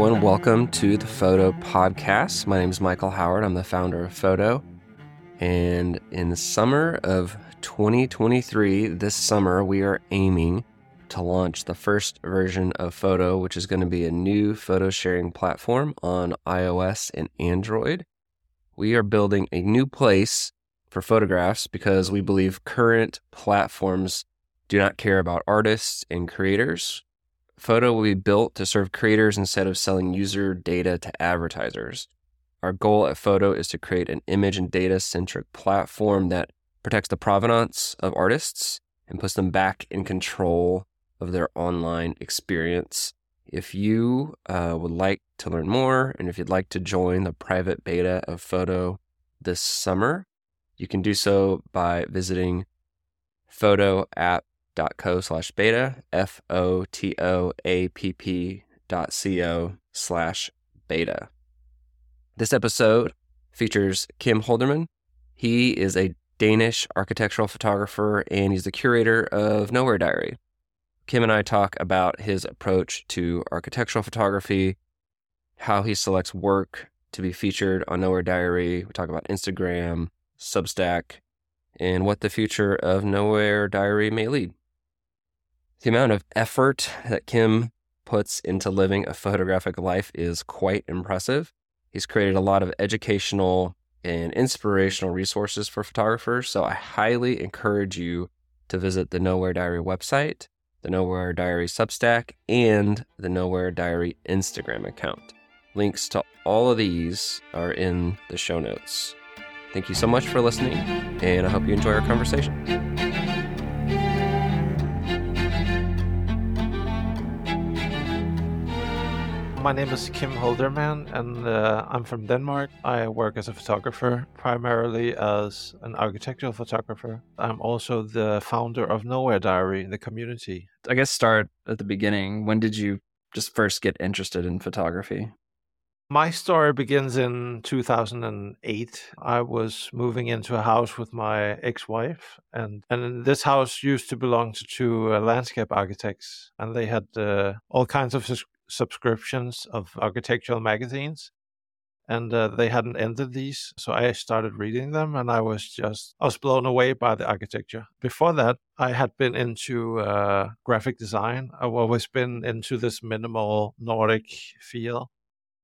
everyone. Welcome to the Foto Podcast. My name is Michael Howard. I'm the founder of Foto. And in the summer of 2023, this summer, we are aiming to launch the first version of Foto, which is going to be a new photo sharing platform on iOS and Android. We are building a new place for photographs because we believe current platforms do not care about artists and creators. Foto will be built to serve creators instead of selling user data to advertisers. Our goal at Foto is to create an image and data centric platform that protects the provenance of artists and puts them back in control of their online experience. If you uh, would like to learn more and if you'd like to join the private beta of Foto this summer, you can do so by visiting foto app co slash beta, F O T O A P P dot C O slash beta. This episode features Kim Høltermand. He is a Danish architectural photographer and he's the curator of Nowhere Diary. Kim and I talk about his approach to architectural photography, how he selects work to be featured on Nowhere Diary. We talk about Instagram, Substack, and what the future of Nowhere Diary may lead. The amount of effort that Kim puts into living a photographic life is quite impressive. He's created a lot of educational and inspirational resources for photographers, so I highly encourage you to visit the Nowhere Diary website, the Nowhere Diary Substack, and the Nowhere Diary Instagram account. Links to all of these are in the show notes. Thank you so much for listening, and I hope you enjoy our conversation. My name is Kim Høltermand, and uh, I'm from Denmark. I work as a photographer, primarily as an architectural photographer. I'm also the founder of Nowhere Diary, in the community. I guess start at the beginning. When did you just first get interested in photography? My story begins in 2008. I was moving into a house with my ex-wife, and and this house used to belong to two uh, landscape architects, and they had uh, all kinds of subscriptions of architectural magazines and uh, they hadn't ended these so i started reading them and i was just i was blown away by the architecture. Before that i had been into uh, graphic design. I've always been into this minimal nordic feel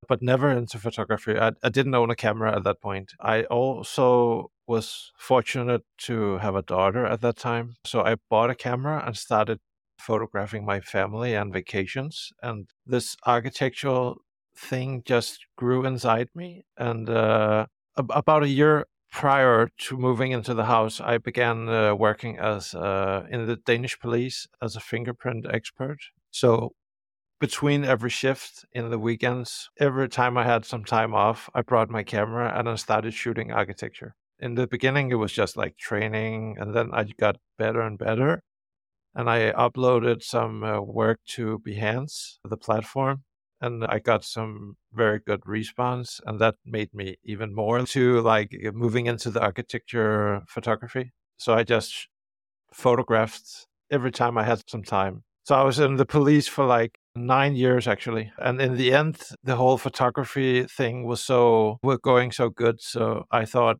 but never into photography. I, I didn't own a camera at that point. I also was fortunate to have a daughter at that time so i bought a camera and started photographing my family and vacations. And this architectural thing just grew inside me. And uh, ab- about a year prior to moving into the house, I began uh, working as uh, in the Danish police as a fingerprint expert. So between every shift in the weekends, every time I had some time off, I brought my camera and I started shooting architecture. In the beginning, it was just like training, and then I got better and better and I uploaded some uh, work to Behance, the platform, and I got some very good response, and that made me even more to like moving into the architecture photography. So I just photographed every time I had some time. So I was in the police for like nine years actually, and in the end, the whole photography thing was so was going so good. So I thought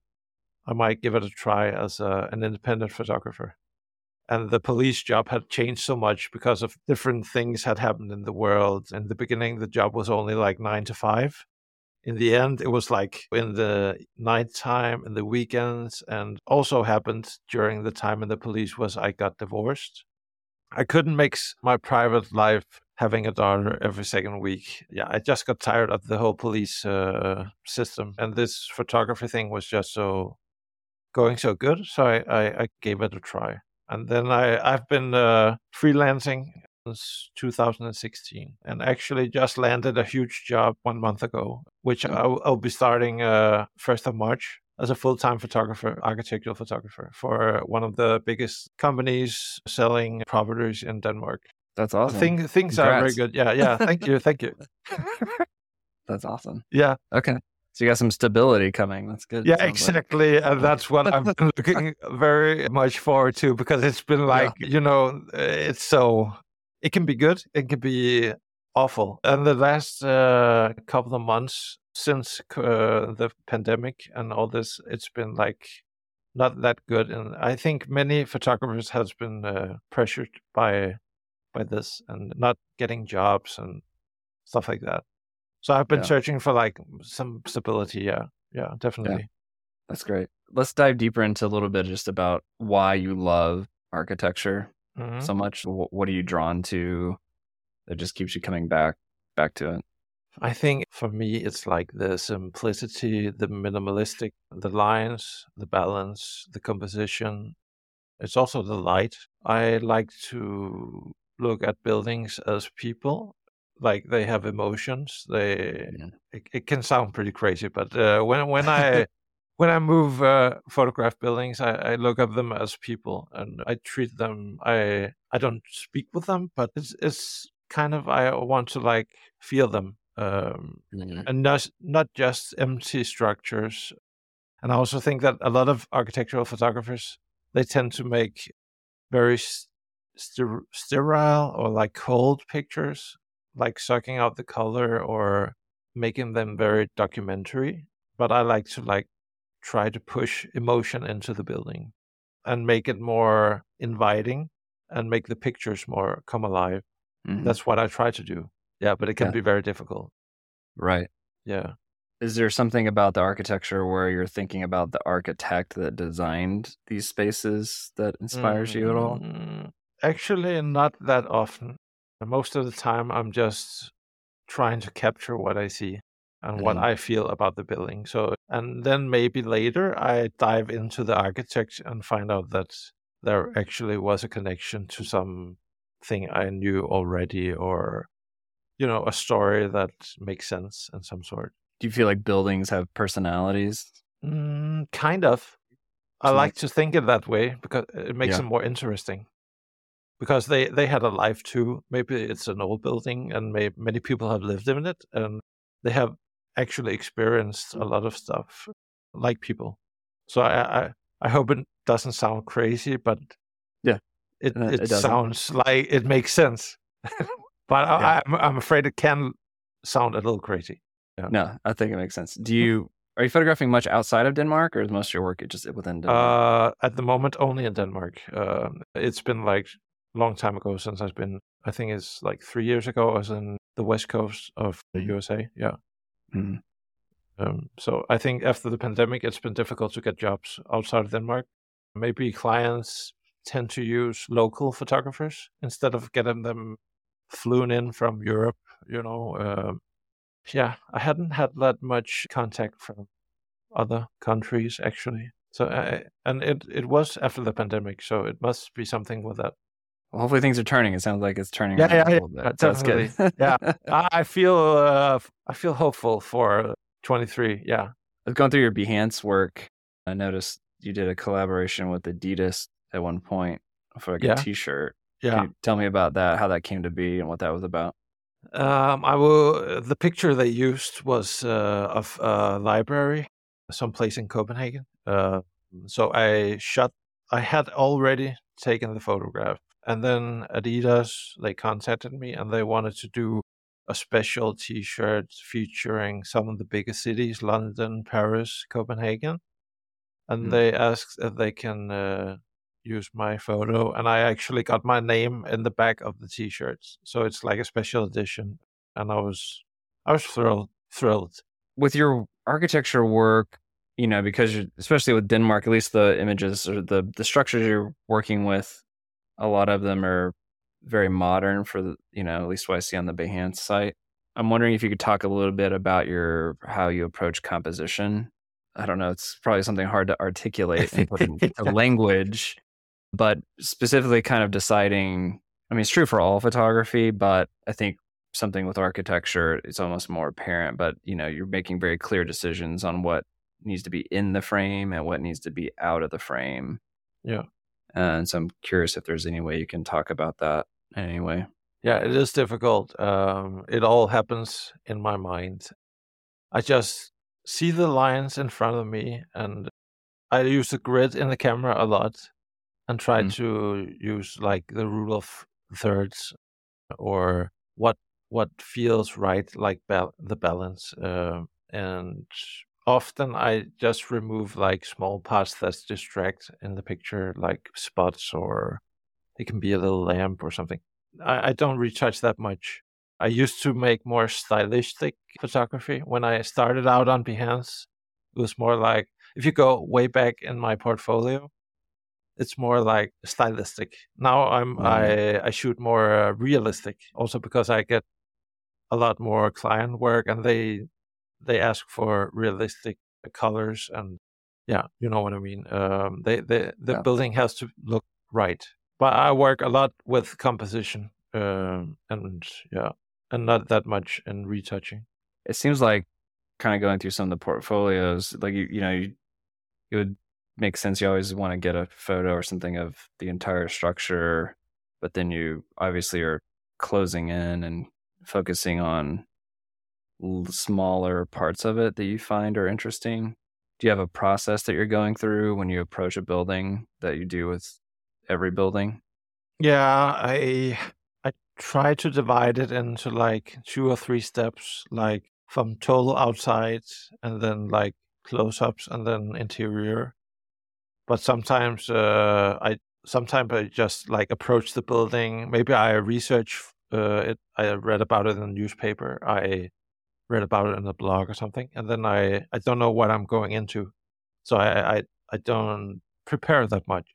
I might give it a try as a, an independent photographer and the police job had changed so much because of different things had happened in the world. In the beginning, the job was only like nine to five. In the end, it was like in the nighttime, in the weekends, and also happened during the time in the police was I got divorced. I couldn't mix my private life having a daughter every second week. Yeah, I just got tired of the whole police uh, system, and this photography thing was just so going so good. So I, I, I gave it a try and then I I've been uh, freelancing since 2016, and actually just landed a huge job one month ago, which mm. I'll, I'll be starting uh, first of March as a full-time photographer, architectural photographer for one of the biggest companies selling properties in Denmark. That's awesome. Thing, things Congrats. are very good. Yeah, yeah. Thank you, thank you. That's awesome. Yeah. Okay. So you got some stability coming. That's good. Yeah, exactly. Like. And that's what I'm looking very much forward to because it's been like, yeah. you know, it's so, it can be good. It can be awful. And the last uh, couple of months since uh, the pandemic and all this, it's been like not that good. And I think many photographers has been uh, pressured by by this and not getting jobs and stuff like that. So I've been Yeah. searching for like some stability. Yeah, yeah, definitely. That's great. Let's dive deeper into a little bit just about why you love architecture Mhm. so much. Wh- What are you drawn to that just keeps you coming back back to it? I think for me, it's like the simplicity, the minimalistic, the lines, the balance, the composition. It's also the light. I like to look at buildings as people, like they have emotions. They Yeah. it, it can sound pretty crazy, but uh, when when I when I move uh, photograph buildings, I, I look at them as people and I treat them. I I don't speak with them, but it's it's kind of I want to like feel them, um, and not not just empty structures. And I also think that a lot of architectural photographers they tend to make very s- ster- sterile or like cold pictures, like sucking out the color or making them very documentary. But I like to like try to push emotion into the building and make it more inviting and make the pictures more come alive. Mhm. That's what I try to do. Yeah, but it can Yeah. be very difficult. right. Yeah. Is there something about the architecture where you're thinking about the architect that designed these spaces that inspires you at all? Mm, Actually, not that often. Most of the time, I'm just trying to capture what I see and what Mhm. I feel about the building. So, and then maybe later I dive into the architect and find out that there actually was a connection to something I knew already or, you know, a story that makes sense in some sort. Do you feel like buildings have personalities? Mm, kind of. I like like- to think it that way because it makes Yeah. them more interesting. Because they they had a life too. Maybe it's an old building, and may, many people have lived in it, and they have actually experienced a lot of stuff like people. So I I, I hope it doesn't sound crazy, but Yeah. it Uh, it, it sounds like it makes sense. but I, Yeah. I'm I'm afraid it can sound a little crazy. No, I think it makes sense. Do you are you photographing much outside of Denmark, or is most of your work just within Denmark? Uh, at the moment, only in Denmark. Um, it's been like long time ago since I've been. I think it's like three years ago. I was in the west coast of the Mhm. USA. Yeah. Mhm. Um, so I think after the pandemic, it's been difficult to get jobs outside of Denmark. Maybe clients tend to use local photographers instead of getting them flown in from Europe. You know. Um, yeah, I hadn't had that much contact from other countries actually. So I, and it it was after the pandemic, so it must be something with that. Well, hopefully things are turning. It sounds like it's turning. Yeah, yeah, yeah, bit. that's good. Yeah. I feel uh, I feel hopeful for 23. Yeah. I was going through your Behance work. I noticed you did a collaboration with Adidas at one point for like Yeah. a T-shirt. Yeah. Can you tell me about that? How that came to be and what that was about? Um, I will. The picture they used was uh, of a library, someplace in Copenhagen. Uh, so I shot. I had already taken the photograph, and then Adidas they contacted me and they wanted to do a special T-shirt featuring some of the biggest cities: London, Paris, Copenhagen. And Hmm. they asked if they can uh, use my photo, and I actually got my name in the back of the T-shirts. So it's like a special edition, and I was I was thrilled thrilled. With your architecture work, you know, because you're, especially with Denmark, at least the images or the the structures you're working with, a lot of them are very modern for the, you know, at least what I see on the Behance site. I'm wondering if you could talk a little bit about your how you approach composition. I don't know, it's probably something hard to articulate and put into language, but specifically kind of deciding, I mean, it's true for all photography, but I think something with architecture it's almost more apparent, but you know, you're making very clear decisions on what needs to be in the frame and what needs to be out of the frame. Yeah. And so I'm curious if there's any way you can talk about that anyway. Yeah, it is difficult. Um, it all happens in my mind. I just see the lines in front of me, and I use the grid in the camera a lot, and try Mm. to use like the rule of thirds, or what what feels right, like bal- the balance. Uh, and often I just remove like small parts that distract in the picture, like spots or it can be a little lamp or something. I, I don't retouch that much. I used to make more stylistic photography. When I started out on Behance, it was more like if you go way back in my portfolio, it's more like stylistic. Now I'm mm. I I shoot more uh, realistic, also because I get a lot more client work and they they ask for realistic colors and yeah, you know what I mean. Um, they, they the yeah. building has to look right. But I work a lot with composition um, and yeah, and not that much in retouching. It seems like kind of going through some of the portfolios, like you, you know, you, it would make sense. You always want to get a photo or something of the entire structure, but then you obviously are closing in and focusing on smaller parts of it that you find are interesting? Do you have a process that you're going through when you approach a building that you do with every building? Yeah, I I try to divide it into like two or three steps, like from total outside and then like close-ups and then interior. But sometimes uh, I sometimes I just like approach the building. Maybe I research uh, it. I read about it in the newspaper. I read about it in a blog or something, and then I I don't know what I'm going into, so I I, I don't prepare that much.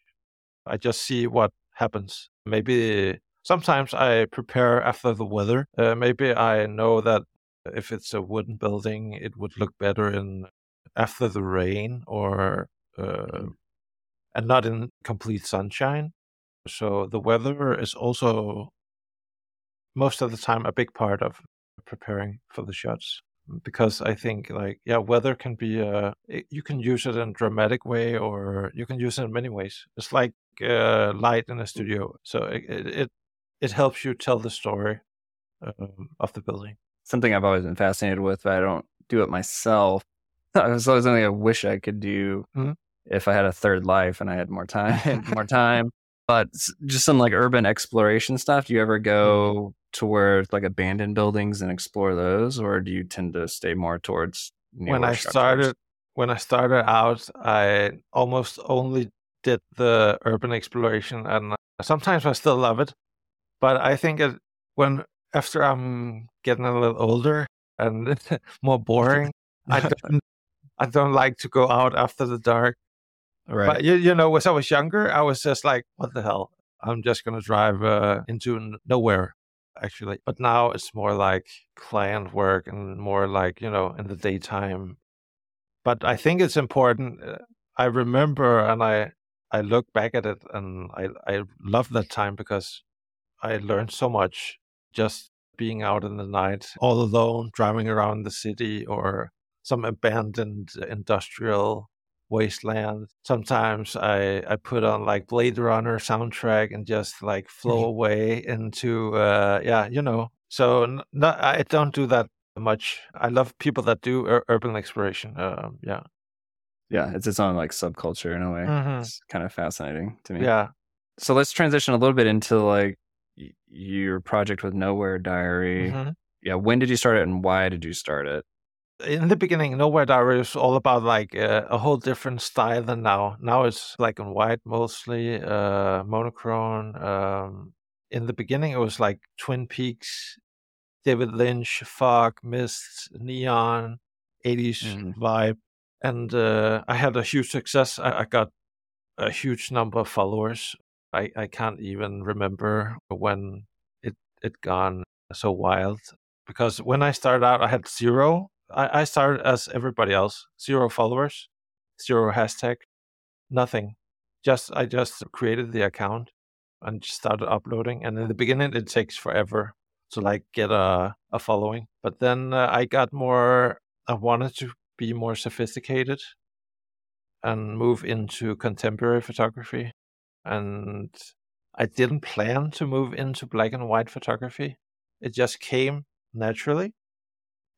I just see what happens. Maybe sometimes I prepare after the weather. Uh, maybe I know that if it's a wooden building, it would look better in after the rain or uh, and not in complete sunshine. So the weather is also most of the time a big part of preparing for the shots because I think like yeah, weather can be uh you can use it in a dramatic way or you can use it in many ways. It's like uh, light in a studio, so it it, it helps you tell the story um, of the building. Something I've always been fascinated with, but I don't do it myself. It's always something I wish I could do mm-hmm. if I had a third life and I had more time, more time. But just some like urban exploration stuff. Do you ever go mm-hmm to where like abandoned buildings and explore those, or do you tend to stay more towards when I structures? started when I started out, I almost only did the urban exploration, and sometimes I still love it. But I think it, when after I'm getting a little older and more boring, I don't I don't like to go out after the dark. Right. But you, you know, as I was younger, I was just like, what the hell? I'm just gonna drive uh, into nowhere actually. But now it's more like client work and more like, you know, in the daytime. But I think it's important. Uh, I remember and I, I look back at it and I, I love that time because I learned so much just being out in the night all alone, driving around the city or some abandoned industrial wasteland. Sometimes I I put on like Blade Runner soundtrack and just like flow mm-hmm. away into uh yeah, you know. So not, I don't do that much. I love people that do ur- urban exploration. Um, yeah. Yeah, it's its own like subculture in a way. Mm-hmm. It's kind of fascinating to me. Yeah. So let's transition a little bit into like y- your project with Nowhere Diary. Mm-hmm. Yeah, when did you start it and why did you start it? In the beginning, Nowhere Diary was all about like uh, a whole different style than now. Now it's black and white mostly, uh, monochrome. Um, in the beginning, it was like Twin Peaks, David Lynch, fog, mist, neon, 80s mm. vibe. And uh, I had a huge success. I, I, got a huge number of followers. I, I can't even remember when it it gone so wild because when I started out, I had zero I, I started as everybody else, zero followers, zero hashtag, nothing. Just I just created the account and started uploading. And in the beginning, it takes forever to like get a a following. But then uh, I got more. I wanted to be more sophisticated and move into contemporary photography. And I didn't plan to move into black and white photography. It just came naturally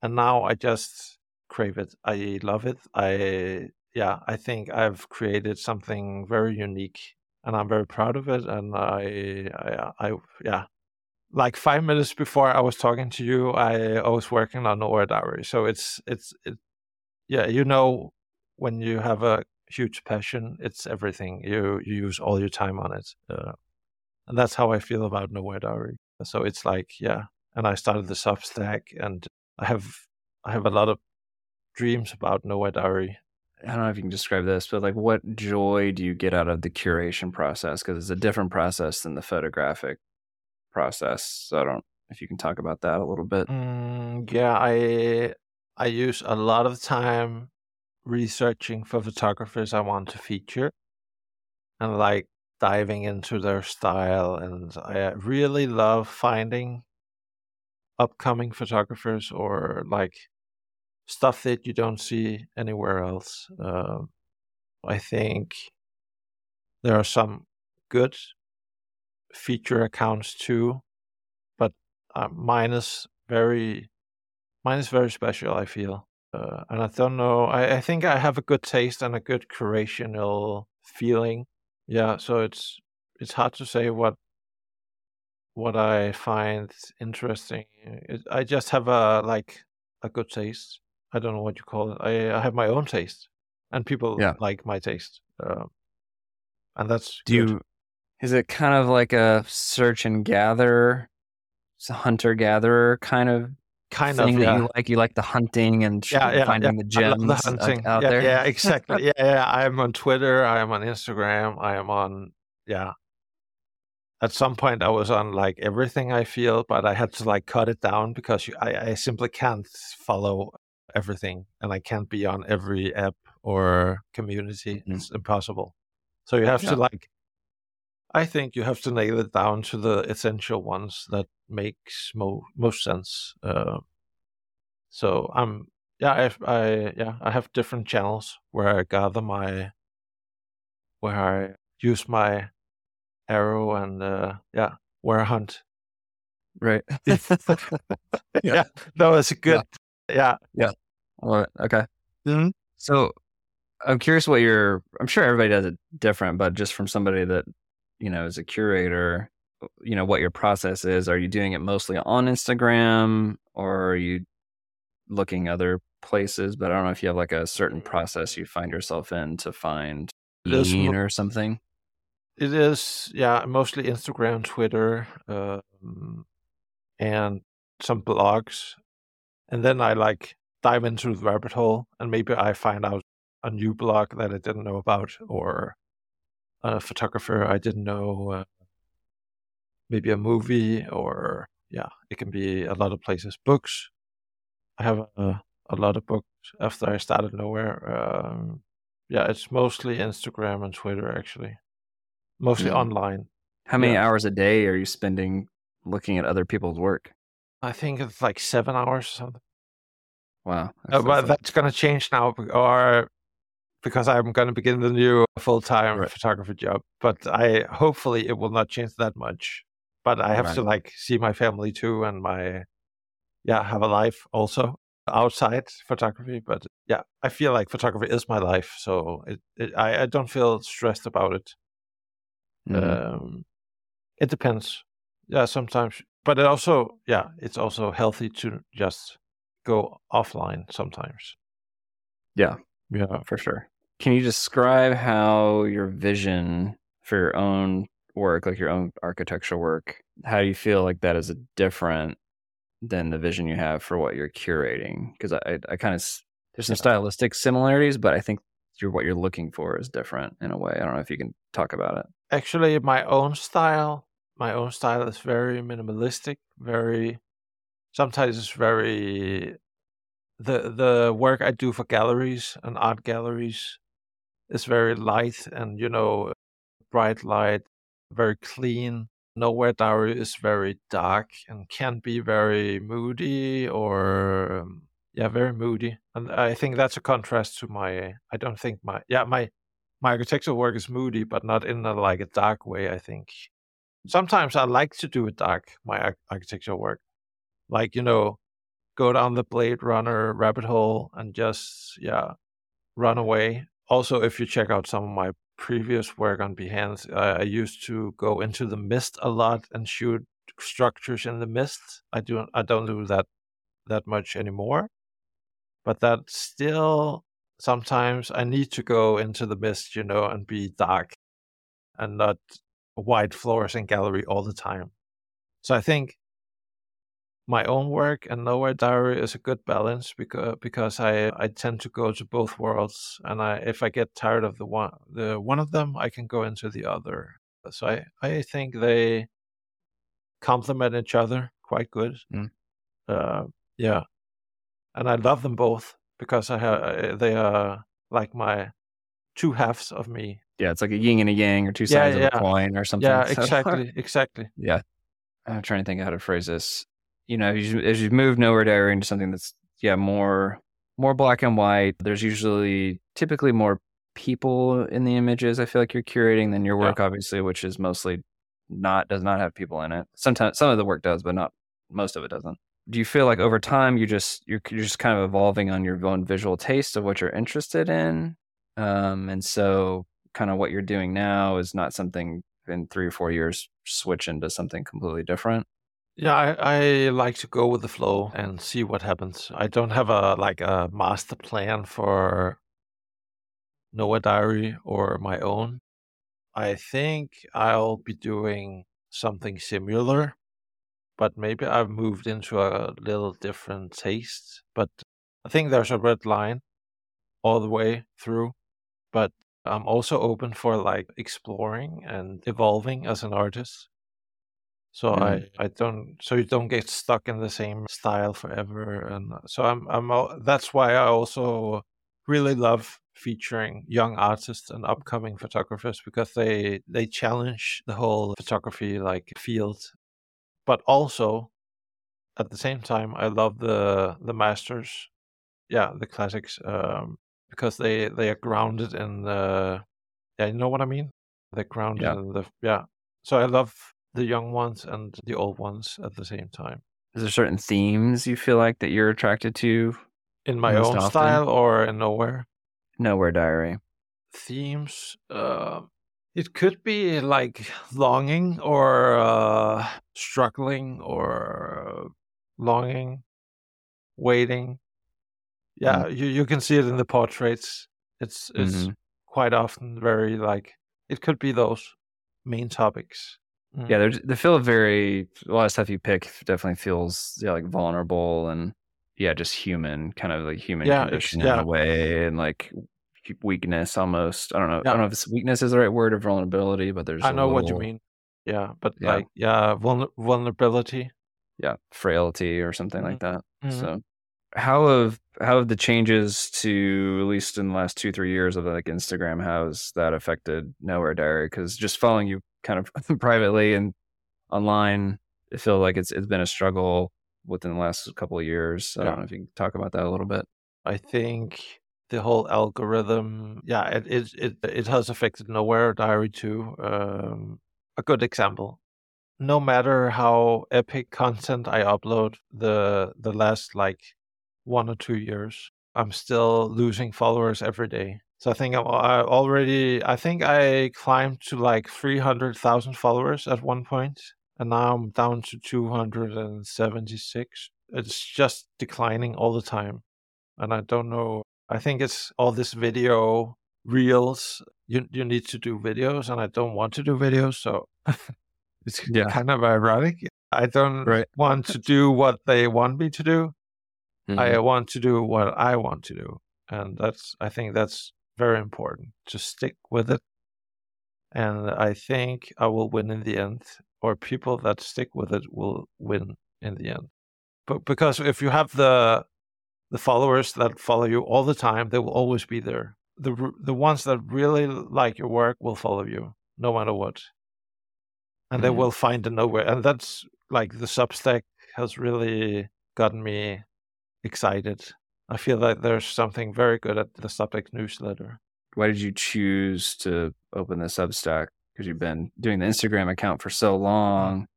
and now I just crave it. I love it. I yeah, I think I've created something very unique, and I'm very proud of it. And I I, I yeah, like five minutes before I was talking to you, I, I was working on Nowhere Diary. So it's it's it, yeah, you know, when you have a huge passion, it's everything. You you use all your time on it, uh, and that's how I feel about Nowhere Diary. So it's like yeah, and I started the Substack, and I have I have a lot of dreams about Nowhere Diary. I don't know if you can describe this, but like, what joy do you get out of the curation process? Because it's a different process than the photographic process. So I don't if you can talk about that a little bit. Mm, yeah, I I use a lot of time researching for photographers I want to feature, and like diving into their style. And I really love finding upcoming photographers or like stuff that you don't see anywhere else. Uh, I think there are some good feature accounts too, but uh, mine is very mine is very special. I feel, uh, and I don't know. I, I think I have a good taste and a good curational feeling. Yeah, so it's it's hard to say what what I find interesting. I just have a like a good taste. I don't know what you call it. I, I have my own taste, and people Yeah. like my taste, um, and that's Do good. you? Is it kind of like a search and gather, hunter gatherer kind of kind thing of that yeah. you like? You like the hunting and yeah, yeah, finding the gems the hunting. out yeah, there. yeah, exactly. yeah, yeah. I am on Twitter. I am on Instagram. I am on yeah. At some point, I was on like everything I feel, but I had to like cut it down because you, I, I simply can't follow everything, and I can't be on every app or community. Mhm. It's impossible. So you have Yeah. to like. I think you have to nail it down to the essential ones that makes mo- most sense. Uh, so I'm yeah I, I yeah I have different channels where I gather my where I use my arrow and uh, yeah hunt. Right. yeah, that was good yeah. Yeah, love it. Okay. Mhm. So I'm curious what your I'm sure everybody does it different, but just from somebody that, you know, is a curator, you know, what your process is. Are you doing it mostly on Instagram or are you looking other places? But I don't know if you have like a certain process you find yourself in to find mean or something. It is yeah mostly Instagram, Twitter, um, and some blogs, and then I like dive into the rabbit hole and maybe I find out a new blog that I didn't know about or a photographer I didn't know. Uh, maybe a movie or yeah, it can be a lot of places. Books. I have a, a lot of books after I started nowhere. Um, yeah, it's mostly Instagram and Twitter actually, mostly Mhm. online. How many Yeah. hours a day are you spending looking at other people's work? I think it's like seven hours or something. Wow. Uh, That's- but that's that's going to change now, or because I'm going to begin the new full time Right. photography job. But I hopefully it will not change that much. But I have Right. to like see my family too, and my yeah have a life also outside photography. But yeah, I feel like photography is my life, so it, it I, I don't feel stressed about it. Mhm. Um, it depends. Yeah, sometimes, but it also yeah, it's also healthy to just go offline sometimes. Yeah. Yeah. for sure. Can you describe how your vision for your own work, like your own architectural work, how do you feel like that is a different than the vision you have for what you're curating? Because I, I, I kind of there's some stylistic similarities, but I think you're, what you're looking for is different in a way. I don't know if you can talk about it. Actually, my own style, my own style is very minimalistic. Very, sometimes it's very. The the work I do for galleries and art galleries is very light and you know, bright light, very clean. Nowhere Diary is very dark and can be very moody or um, yeah, very moody. And I think that's a contrast to my. I don't think my yeah my my architectural work is moody, but not in a like a dark way. I think sometimes I like to do it dark. My arch- architectural work, like you know, go down the Blade Runner rabbit hole and just yeah, run away. Also, if you check out some of my previous work on Behance, I, I used to go into the mist a lot and shoot structures in the mist. I do I don't do that that much anymore, but that still sometimes I need to go into the mist, you know, and be dark and not white floors and gallery all the time. So I think my own work and Nowhere Diary is a good balance because because I I tend to go to both worlds, and I if I get tired of the one the one of them, I can go into the other. So I I think they complement each other quite good. Mm. Uh, yeah, and I love them both because I have uh, they are like my two halves of me. Yeah, it's like a yin and a yang, or two Yeah, sides of a coin, or something. Yeah, So- exactly, exactly. yeah. I'm trying to think of how to phrase this. You know, as you, as you move nowhere diary into something that's yeah more more black and white. There's usually typically more people in the images. I feel like you're curating than your Yeah. work, obviously, which is mostly not does not have people in it. Sometimes some of the work does, but not most of it doesn't. Do you feel like over time you just you're, you're just kind of evolving on your own visual taste of what you're interested in, um, and so kind of what you're doing now is not something in three or four years switch into something completely different. Yeah, I, I like to go with the flow and see what happens. I don't have a like a master plan for Nowhere Diary or my own. I think I'll be doing something similar, but maybe I've moved into a little different taste. But I think there's a red line all the way through. But I'm also open for like exploring and evolving as an artist. So I, mm. I don't so you don't get stuck in the same style forever and so I'm I'm that's why I also really love featuring young artists and upcoming photographers because they they challenge the whole photography like field but also at the same time I love the the masters yeah the classics um because they they are grounded in the yeah you know what I mean they're grounded Yeah. in the yeah so I love the young ones and the old ones at the same time. Is there certain themes you feel like that you're attracted to? In my own often. style or in nowhere Nowhere diary. themes, uh, it could be like longing or uh, struggling or longing, waiting. Yeah, you you can see it in the portraits. It's it's Mhm. quite often very like it could be those main topics. Mm. Yeah, there's they feel very a lot of stuff you pick definitely feels yeah like vulnerable and yeah just human kind of like human Yeah, condition in a way and like weakness almost. I don't know. I don't know if it's weakness is the right word or vulnerability, but there's I know what you mean. Yeah, but Yeah. like yeah, vulner- vulnerability. Yeah, frailty or something Mhm. like that. Mhm. So how have how have the changes to at least in the last two three years of like Instagram how has that affected Nowhere Diary? Because just following you kind of privately and online, I feel like it's it's been a struggle within the last couple of years. I Yeah. don't know if you can talk about that a little bit. I think the whole algorithm, yeah, it it it, it has affected Nowhere Diary too. Um, a good example. No matter how epic content I upload the the last like one or two years, I'm still losing followers every day. So I think I'm, I already, I think I climbed to like 300,000 followers at one point, and now I'm down to 276. It's just declining all the time and I don't know. I think it's all this video reels. You you need to do videos, and I don't want to do videos, so it's Yeah. kind of ironic. I don't Right. want to do what they want me to do. Mm-hmm. I want to do what I want to do, and that's I think that's very important to stick with it. And I think I will win in the end, or people that stick with it will win in the end. But because if you have the the followers that follow you all the time, they will always be there. The the ones that really like your work will follow you no matter what, and they Mhm. will find a nowhere. And that's like the Substack has really gotten me excited. I feel like there's something very good at the Substack newsletter. Why did you choose to open the Substack? Because you've been doing the Instagram account for so long,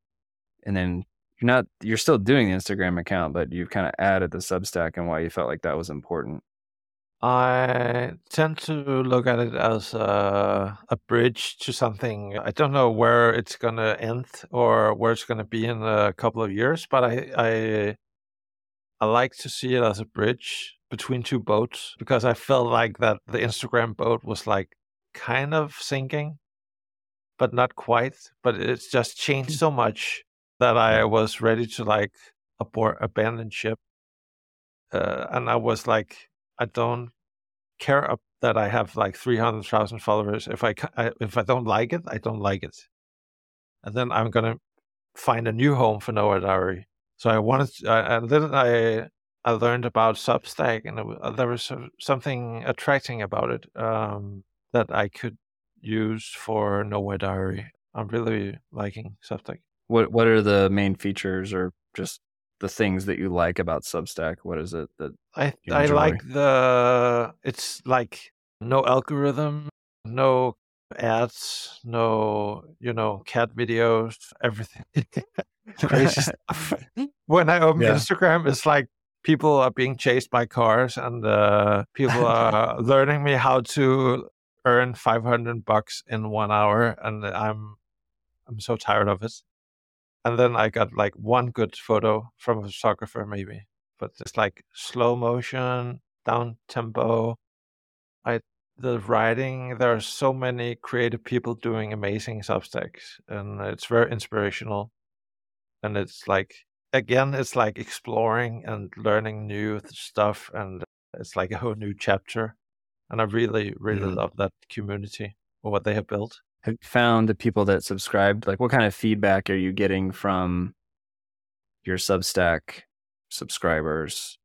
and then you're not you're still doing the Instagram account, but you've kind of added the Substack and why you felt like that was important. I tend to look at it as a, a bridge to something. I don't know where it's going to end or where it's going to be in a couple of years, but I, I I like to see it as a bridge between two boats because I felt like that the Instagram boat was like kind of sinking, but not quite. But it's just changed hmm. so much that I was ready to like abort, abandon ship. Uh, and I was like, I don't care that I have like 300,000 followers. If I, if I don't like it, I don't like it. And then I'm going to find a new home for Nowhere Diary. So I wanted, to, and then I, I learned about Substack and it, uh, there was something attracting about it um, that I could use for Nowhere Diary. I'm really liking Substack. What What are the main features or just the things that you like about Substack? What is it that I I like the it's like no algorithm, no ads, no you know cat videos, everything. Crazy stuff. When I open yeah. Instagram, it's like people are being chased by cars, and uh, people are learning me how to earn 500 bucks in one hour, and I'm I'm so tired of it and then I got like one good photo from a photographer, maybe, but it's like slow motion, down tempo. I the writing. There are so many creative people doing amazing substacks, and it's very inspirational. And it's like again, it's like exploring and learning new stuff, and it's like a whole new chapter. And I really, really mm-hmm. love that community or what they have built have found the people that subscribed? Like, what kind of feedback are you getting from your Substack subscribers?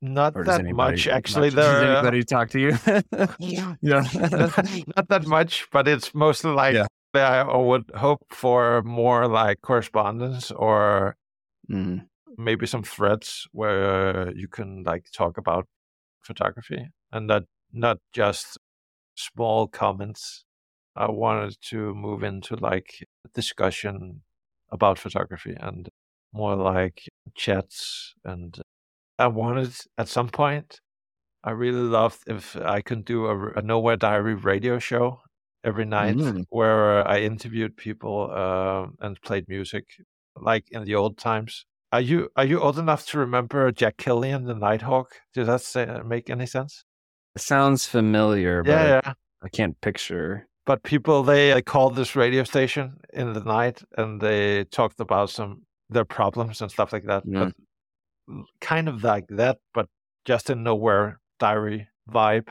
Not that anybody, much, actually. Much, there, does anybody talk to you? yeah, yeah. not that much, but it's mostly like yeah. I would hope for more like correspondence or mm. maybe some threads where you can like talk about photography and not not just small comments I wanted to move into like discussion about photography and more like chats. And I wanted at some point, I really loved if I could do a, a Nowhere Diary radio show every night mm. where I interviewed people uh, and played music like in the old times. Are you are you old enough to remember Jack Killian, the Nighthawk? Does that say, make any sense? It sounds familiar, but yeah, yeah. I can't picture but people they uh, called this radio station in the night and they talked about some their problems and stuff like that. Yeah. But mm. kind of like that, but just in nowhere diary vibe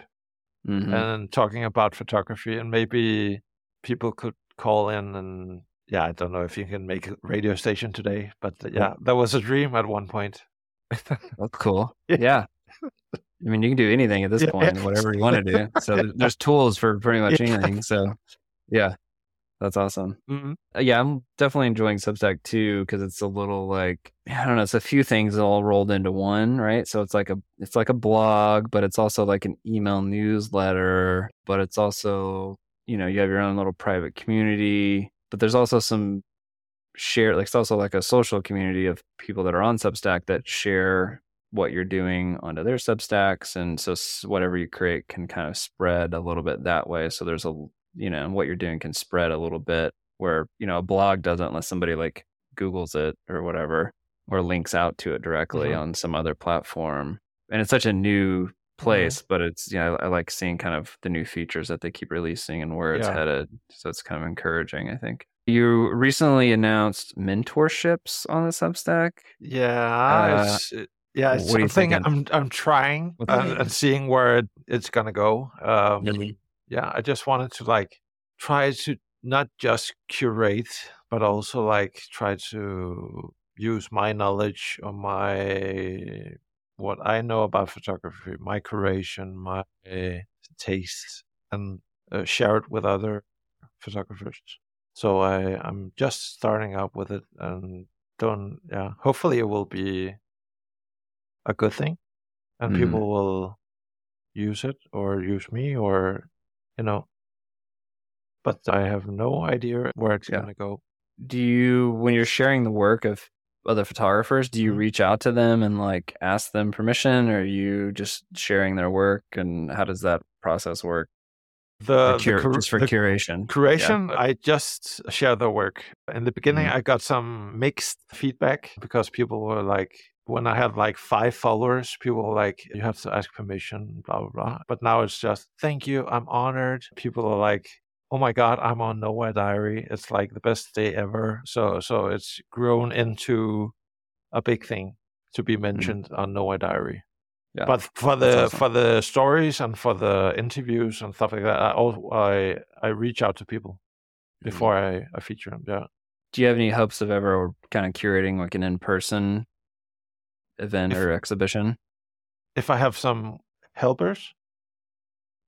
mm-hmm. and talking about photography and maybe people could call in and yeah, I don't know if you can make a radio station today, but uh, yeah, that was a dream at one point. That's cool. yeah. I mean, you can do anything at this yeah. point, whatever you want to do. So there's tools for pretty much yeah. anything. So yeah, that's awesome. Mm-hmm. Uh, yeah, I'm definitely enjoying Substack too because it's a little like I don't know, it's a few things all rolled into one, right? So it's like a it's like a blog, but it's also like an email newsletter, but it's also you know you have your own little private community, but there's also some share like it's also like a social community of people that are on Substack that share what you're doing onto their substacks and so whatever you create can kind of spread a little bit that way so there's a you know what you're doing can spread a little bit where you know a blog doesn't unless somebody like googles it or whatever or links out to it directly mm-hmm. on some other platform and it's such a new mm-hmm. place mm-hmm. but it's you know I, like seeing kind of the new features that they keep releasing and where it's yeah. headed so it's kind of encouraging i think you recently announced mentorships on the substack yeah uh, yeah, it's what something I'm I'm trying and, and, seeing where it, it's gonna go. Um, really? Yeah, I just wanted to like try to not just curate, but also like try to use my knowledge or my what I know about photography, my curation, my taste, and uh, share it with other photographers. So I I'm just starting out with it and don't yeah. Hopefully it will be a good thing and mm-hmm. people will use it or use me or you know but i have no idea where it's yeah. going to go do you when you're sharing the work of other photographers? Do you Mhm. reach out to them and like ask them permission, or are you just sharing their work? And how does that process work? The, cur- the, cur- just for the curation. Curation, I just share the work. In the beginning, Mhm. I got some mixed feedback because people were like, when I had like five followers, people were like, you have to ask permission, blah, blah, blah. But now it's just, thank you, I'm honored. People are like, oh my God, I'm on Nowhere Diary. It's like the best day ever. So, so it's grown into a big thing to be mentioned on Nowhere Diary. Yeah. But for the awesome. for the stories and for the interviews and stuff like that, I I, I reach out to people Mm-hmm. before I, I feature them. Yeah. Do you have any hopes of ever kind of curating like an in person event If- or exhibition? If I have some helpers.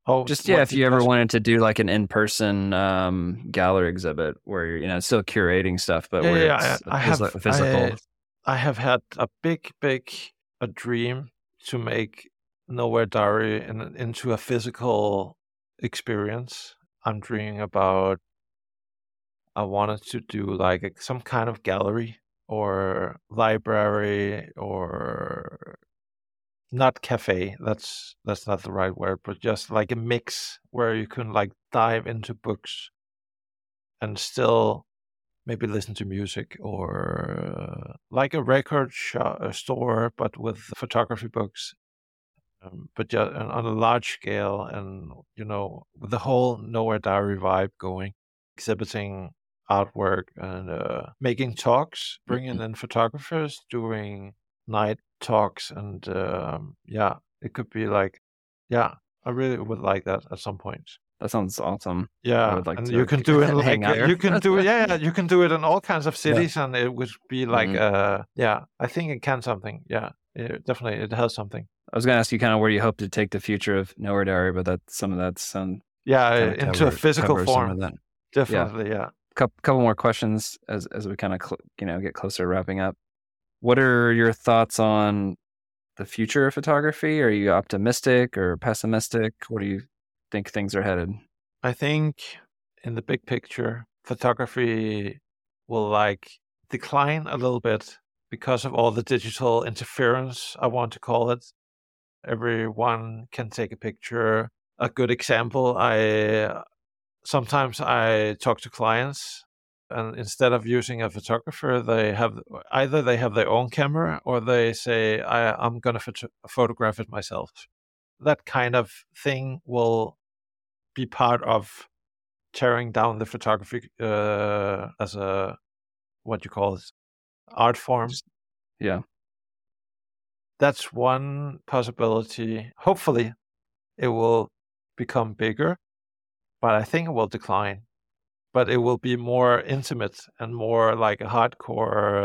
Oh, Just yeah, if you ever wanted to do like an in person um, gallery exhibit where you're you know still curating stuff, but Yeah, where yeah, it's I, I have physical. I, I have had a big, big a dream to make Nowhere Diary in, into a physical experience. I'm dreaming about. I wanted to do like a, some kind of gallery or library or not cafe. That's that's not the right word, but just like a mix where you can like dive into books and still maybe listen to music or uh, like a record shop, a store, but with photography books. Um, but just on a large scale, and you know, the whole Nowhere Diary vibe going, exhibiting artwork and uh, making talks, bringing in photographers, doing night talks, and um, yeah, it could be like, yeah, I really would like that at some point. That sounds awesome. Yeah, would like and you can do it like you can do it. Yeah, yeah, you can do it in all kinds of Yeah. cities, and it would be like, Mhm. uh, yeah, I think it can something. Yeah, it, definitely, it has something. I was going to ask you kind of where you hope to take the future of Nowhere Diary, but that some of that's um, Yeah, into cover- a physical form. Definitely, yeah. couple, couple more questions as as we kind of cl- you know get closer to wrapping up. What are your thoughts on the future of photography? Are you optimistic or pessimistic? Where do you think things are headed? I think in the big picture, photography will like decline a little bit because of all the digital interference, I want to call it. Everyone can take a picture. A good example, I sometimes I talk to clients and instead of using a photographer, they have either they have their own camera or they say, I, I'm going to photo- photograph it myself. That kind of thing will be part of tearing down the photography uh, as a what you call it art form. Yeah. That's one possibility. Hopefully, it will become bigger, but I think it will decline. But it will be more intimate and more like a hardcore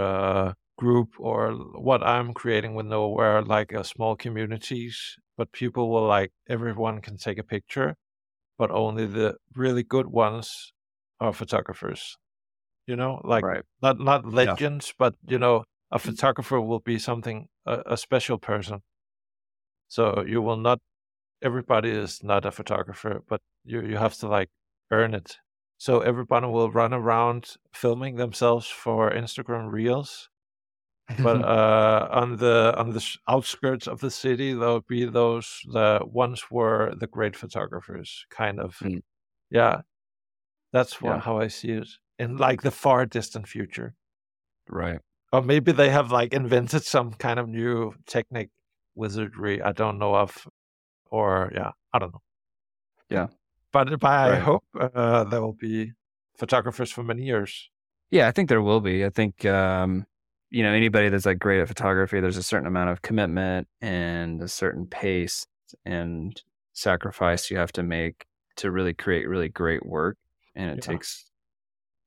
uh, group or what I'm creating with Nowhere, like a small communities. But people will like everyone can take a picture, but only the really good ones are photographers. You know, like Right. not not legends, but you know, a photographer will be something a, a special person. So you will not. Everybody is not a photographer, but you you have to like earn it. So everybody will run around filming themselves for Instagram reels, but uh, on the on the outskirts of the city, there'll be those that once were the great photographers, kind of. Mm. Yeah, that's what, Yeah. how I see it in like the far distant future. right. Or maybe they have like invented some kind of new technique, wizardry I don't know of, or yeah, I don't know. Yeah. but but I hope uh, there will be photographers for many years. Yeah, I think there will be. I think um, you know anybody that's like great at photography, there's a certain amount of commitment and a certain pace and sacrifice you have to make to really create really great work, and it Yeah. takes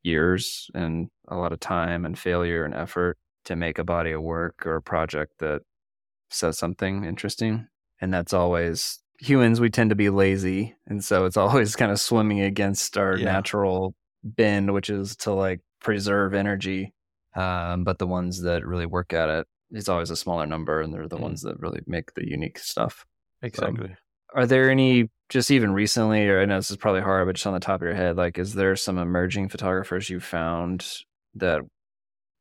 years and a lot of time and failure and effort to make a body of work or a project that says something interesting. And that's always humans. We tend to be lazy, and so it's always kind of swimming against our Yeah. natural bend, which is to like preserve energy. Um, but the ones that really work at it it is always a smaller number, and they're the Mm. ones that really make the unique stuff. Exactly. Are there any just even recently, or I know this is probably hard, but just on the top of your head, like is there some emerging photographers you found that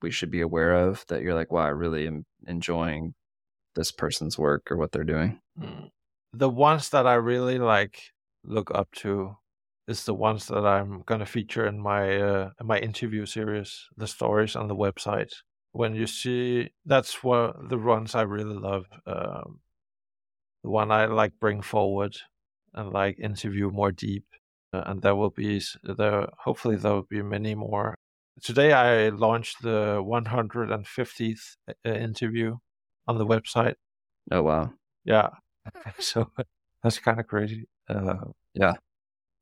we should be aware of that you're like, wow, I really am enjoying this person's work or what they're doing? Mm. The ones that I really like look up to is the ones that I'm going to feature in my uh, in my interview series, the stories on the website. When you see that's what the ones I really love. Um, the one I like bring forward and like interview more deep, uh, and there will be there. Hopefully, there will be many more. Today, I launched the 150th uh, interview on the website. Oh wow! Yeah, so that's kind of crazy. Uh, yeah,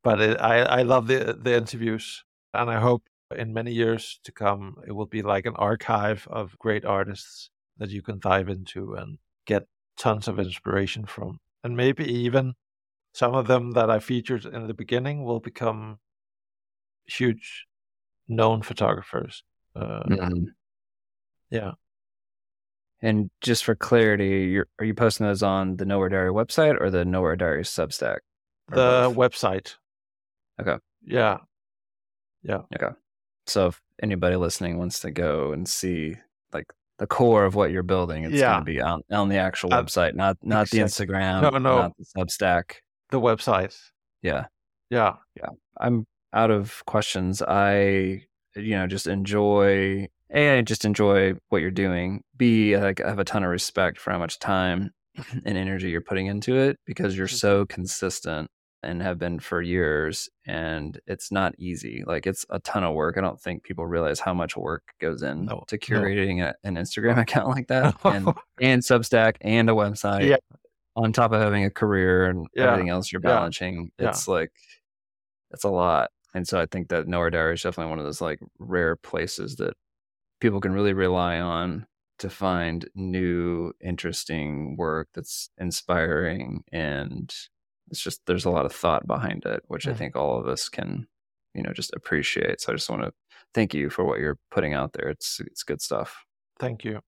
but it, I I love the the interviews, and I hope in many years to come it will be like an archive of great artists that you can dive into and get tons of inspiration from, and maybe even some of them that I featured in the beginning will become huge known photographers. Uh, mm-hmm. Yeah. And just for clarity, you're, are you posting those on the Nowhere Diary website or the Nowhere Diary Substack? The both? website. Okay. Yeah. Yeah. Okay. So if anybody listening wants to go and see like the core of what you're building, it's yeah. going to be on, on the actual uh, website, not not exactly. the Instagram, no, no, not the Substack. The website. Yeah. Yeah. Yeah. I'm out of questions. I you know just enjoy a I just enjoy what you're doing. B like I have a ton of respect for how much time and energy you're putting into it because you're mm-hmm. so consistent and have been for years and it's not easy like it's a ton of work i don't think people realize how much work goes in no, to curating no. a, an instagram account like that and, and substack and a website yeah. on top of having a career and yeah. everything else you're balancing yeah. it's like it's a lot and so i think that nowhere diary is definitely one of those like rare places that people can really rely on to find new interesting work that's inspiring and it's just there's a lot of thought behind it which i think all of us can you know just appreciate. So i just want to thank you for what you're putting out there. It's it's good stuff. Thank you